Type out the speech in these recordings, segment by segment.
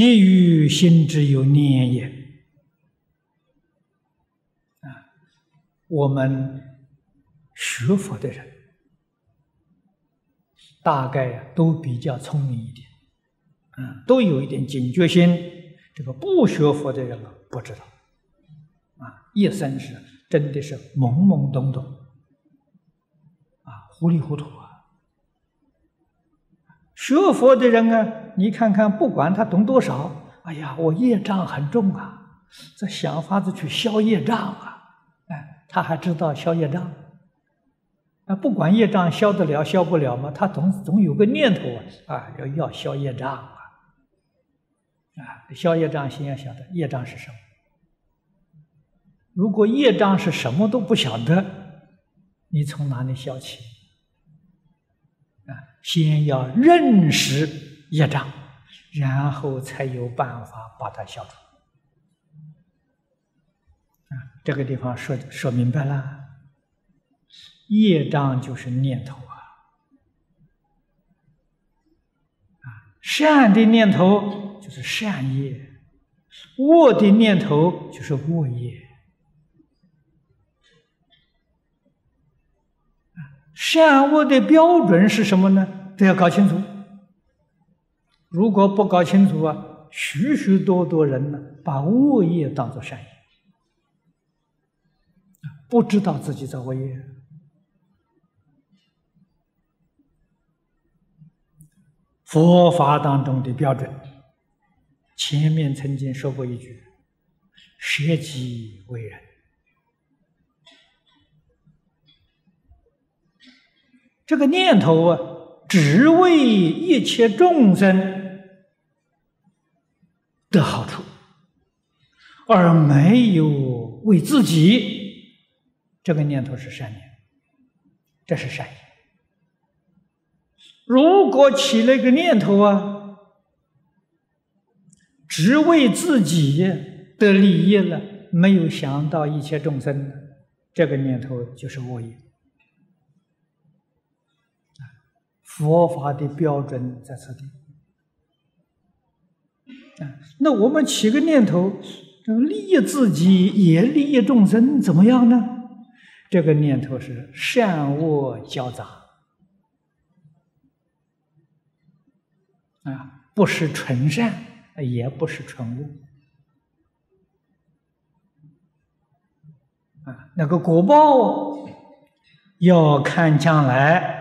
其余心之有念也。啊，我们学佛的人，大概都比较聪明一点，嗯，都有一点警觉心。这个不学佛的人啊，不知道，啊，一生是真的是懵懵懂懂，啊，糊里糊涂。学佛的人啊，你看看，不管他懂多少，哎呀，我业障很重啊，这想法子去消业障啊，哎，他还知道消业障，啊，不管业障消得了消不了嘛，他总总有个念头啊，要要消业障啊。啊，消业障先要晓得业障是什么。如果业障是什么都不晓得，你从哪里消起？先要认识业障，然后才有办法把它消除。啊，这个地方说说明白了，业障就是念头啊，啊，善的念头。就是善业，恶的念头就是恶业。善恶的标准是什么呢？都要搞清楚。如果不搞清楚啊，许许多多人呢，把恶业当做善业，不知道自己在恶业。佛法当中的标准。前面曾经说过一句：“舍己为人。”这个念头啊，只为一切众生的好处，而没有为自己。这个念头是善念，这是善意。如果起了一个念头啊。只为自己的利益了，没有想到一切众生，这个念头就是恶业。佛法的标准在此地。啊，那我们起个念头，利益自己也利益众生，怎么样呢？这个念头是善恶交杂，啊，不是纯善。也不是纯恶啊，那个果报要看将来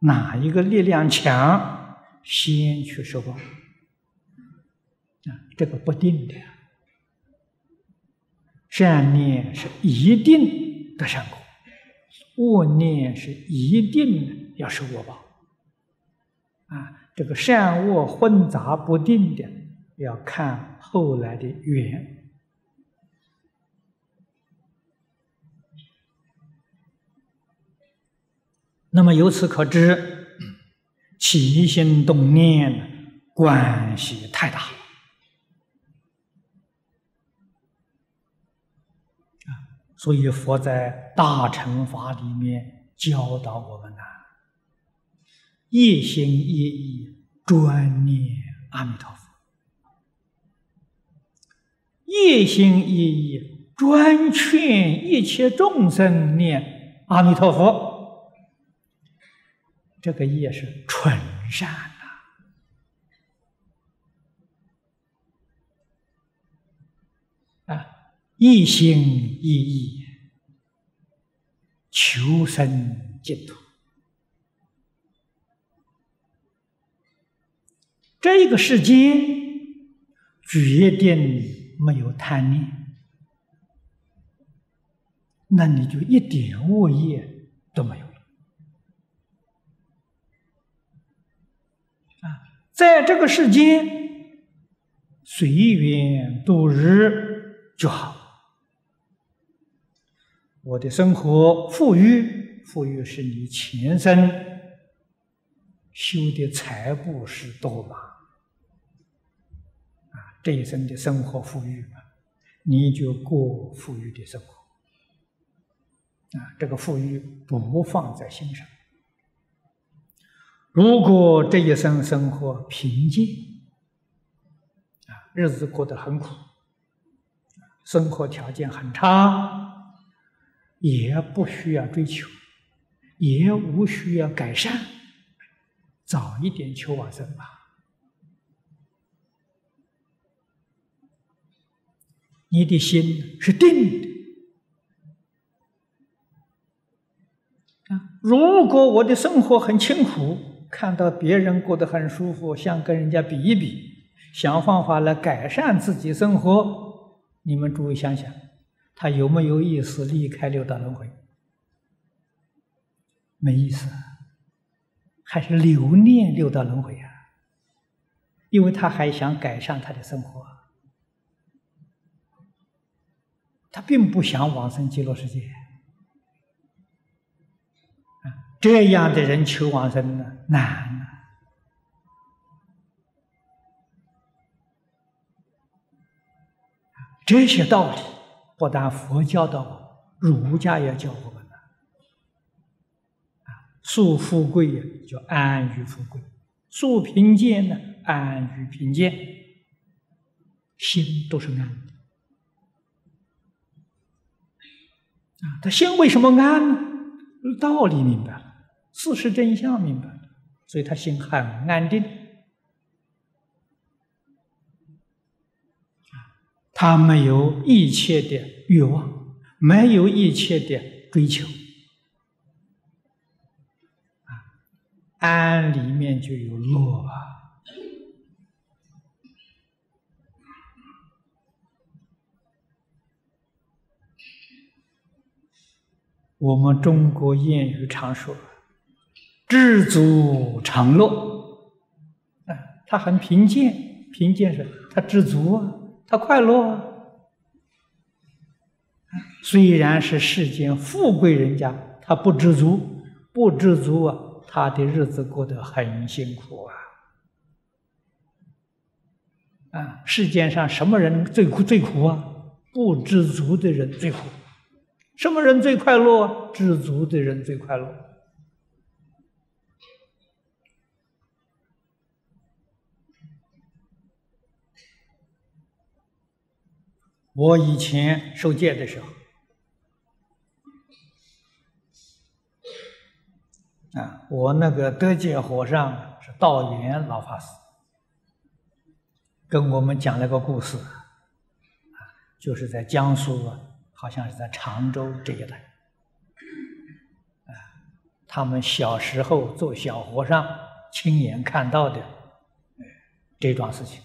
哪一个力量强，先去受报啊，这个不定的。善念是一定得善果，恶念是一定要受恶报啊，这个善恶混杂不定的。要看后来的缘，那么由此可知，起心动念关系太大啊！所以佛在大乘法里面教导我们呐：一心一意专念阿弥陀佛。一心一意专劝一切众生念阿弥陀佛，这个业是纯善呐！啊，一心一意求生净土，这个世界决定。没有贪念，那你就一点恶业都没有在这个世间随缘度日就好。我的生活富裕，富裕是你前生修的财布施多吗？这一生的生活富裕嘛，你就过富裕的生活啊！这个富裕不放在心上。如果这一生生活贫贱日子过得很苦，生活条件很差，也不需要追求，也无需要改善，早一点求往生吧。你的心是定的啊！如果我的生活很清苦，看到别人过得很舒服，想跟人家比一比，想方法来改善自己生活，你们注意想想，他有没有意思离开六道轮回？没意思，还是留念六道轮回啊？因为他还想改善他的生活。他并不想往生极乐世界，这样的人求往生呢难啊！这些道理不但佛教的，儒家也教我们。啊，树富贵呀，就安于富贵；树贫贱呢，安于贫贱。心都是安的。啊，他心为什么安呢？道理明白了，事实真相明白，所以他心很安定。他没有一切的欲望，没有一切的追求。啊，安里面就有乐啊。我们中国谚语常说：“知足常乐。”啊，他很贫贱，贫贱是他知足啊，他快乐啊。虽然是世间富贵人家，他不知足，不知足啊，他的日子过得很辛苦啊。啊，世间上什么人最苦最苦啊？不知足的人最苦。什么人最快乐？知足的人最快乐。我以前受戒的时候，啊，我那个得戒和尚是道元老法师，跟我们讲了个故事，啊，就是在江苏。好像是在常州这一带，啊，他们小时候做小和尚，亲眼看到的，这桩事情，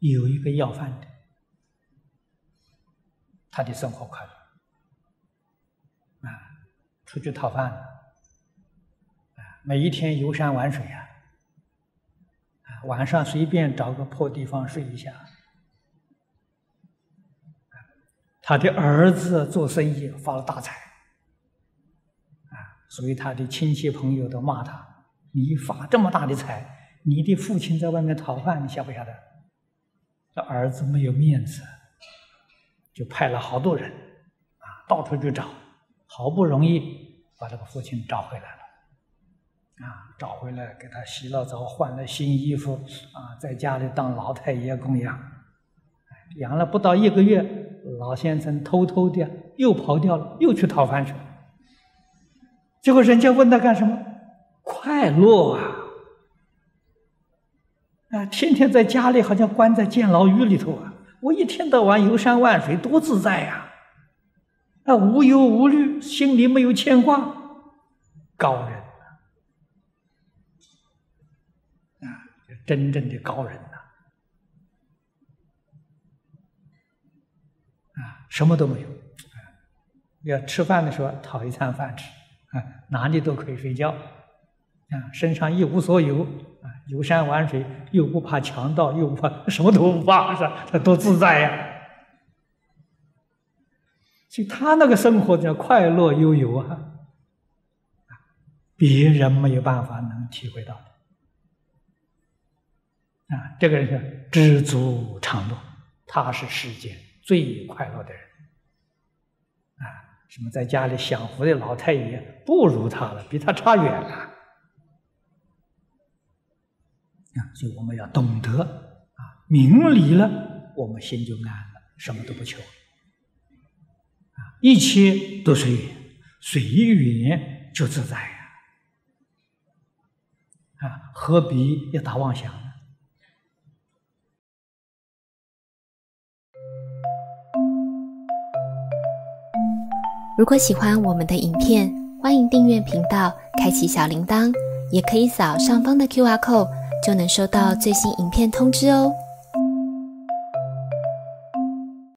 有一个要饭的，他的生活快乐，啊，出去讨饭，啊，每一天游山玩水啊，啊，晚上随便找个破地方睡一下。他的儿子做生意发了大财，啊，所以他的亲戚朋友都骂他：“你发这么大的财，你的父亲在外面讨饭，你晓不晓得？”这儿子没有面子，就派了好多人，啊，到处去找，好不容易把这个父亲找回来了，啊，找回来给他洗了澡，换了新衣服，啊，在家里当老太爷供养，养了不到一个月。老先生偷偷的又跑掉了，又去讨饭去了。结果人家问他干什么？快乐啊！啊，天天在家里好像关在监牢狱里头啊！我一天到晚游山玩水，多自在呀！啊，无忧无虑，心里没有牵挂，高人啊，真正的高人。啊什么都没有，要吃饭的时候讨一餐饭吃，啊，哪里都可以睡觉，啊，身上一无所有，啊，游山玩水又不怕强盗，又不怕什么都不怕，是吧？他多自在呀！所以他那个生活叫快乐悠游啊，别人没有办法能体会到的，啊，这个人是知足常乐，他是世间。最快乐的人，啊，什么在家里享福的老太爷不如他了，比他差远了。啊，所以我们要懂得啊，明理了，我们心就安了，什么都不求。啊，一切都随缘，随缘就自在呀！啊，何必要打妄想呢？如果喜欢我们的影片，欢迎订阅频道，开启小铃铛，也可以扫上方的 Q R code，就能收到最新影片通知哦。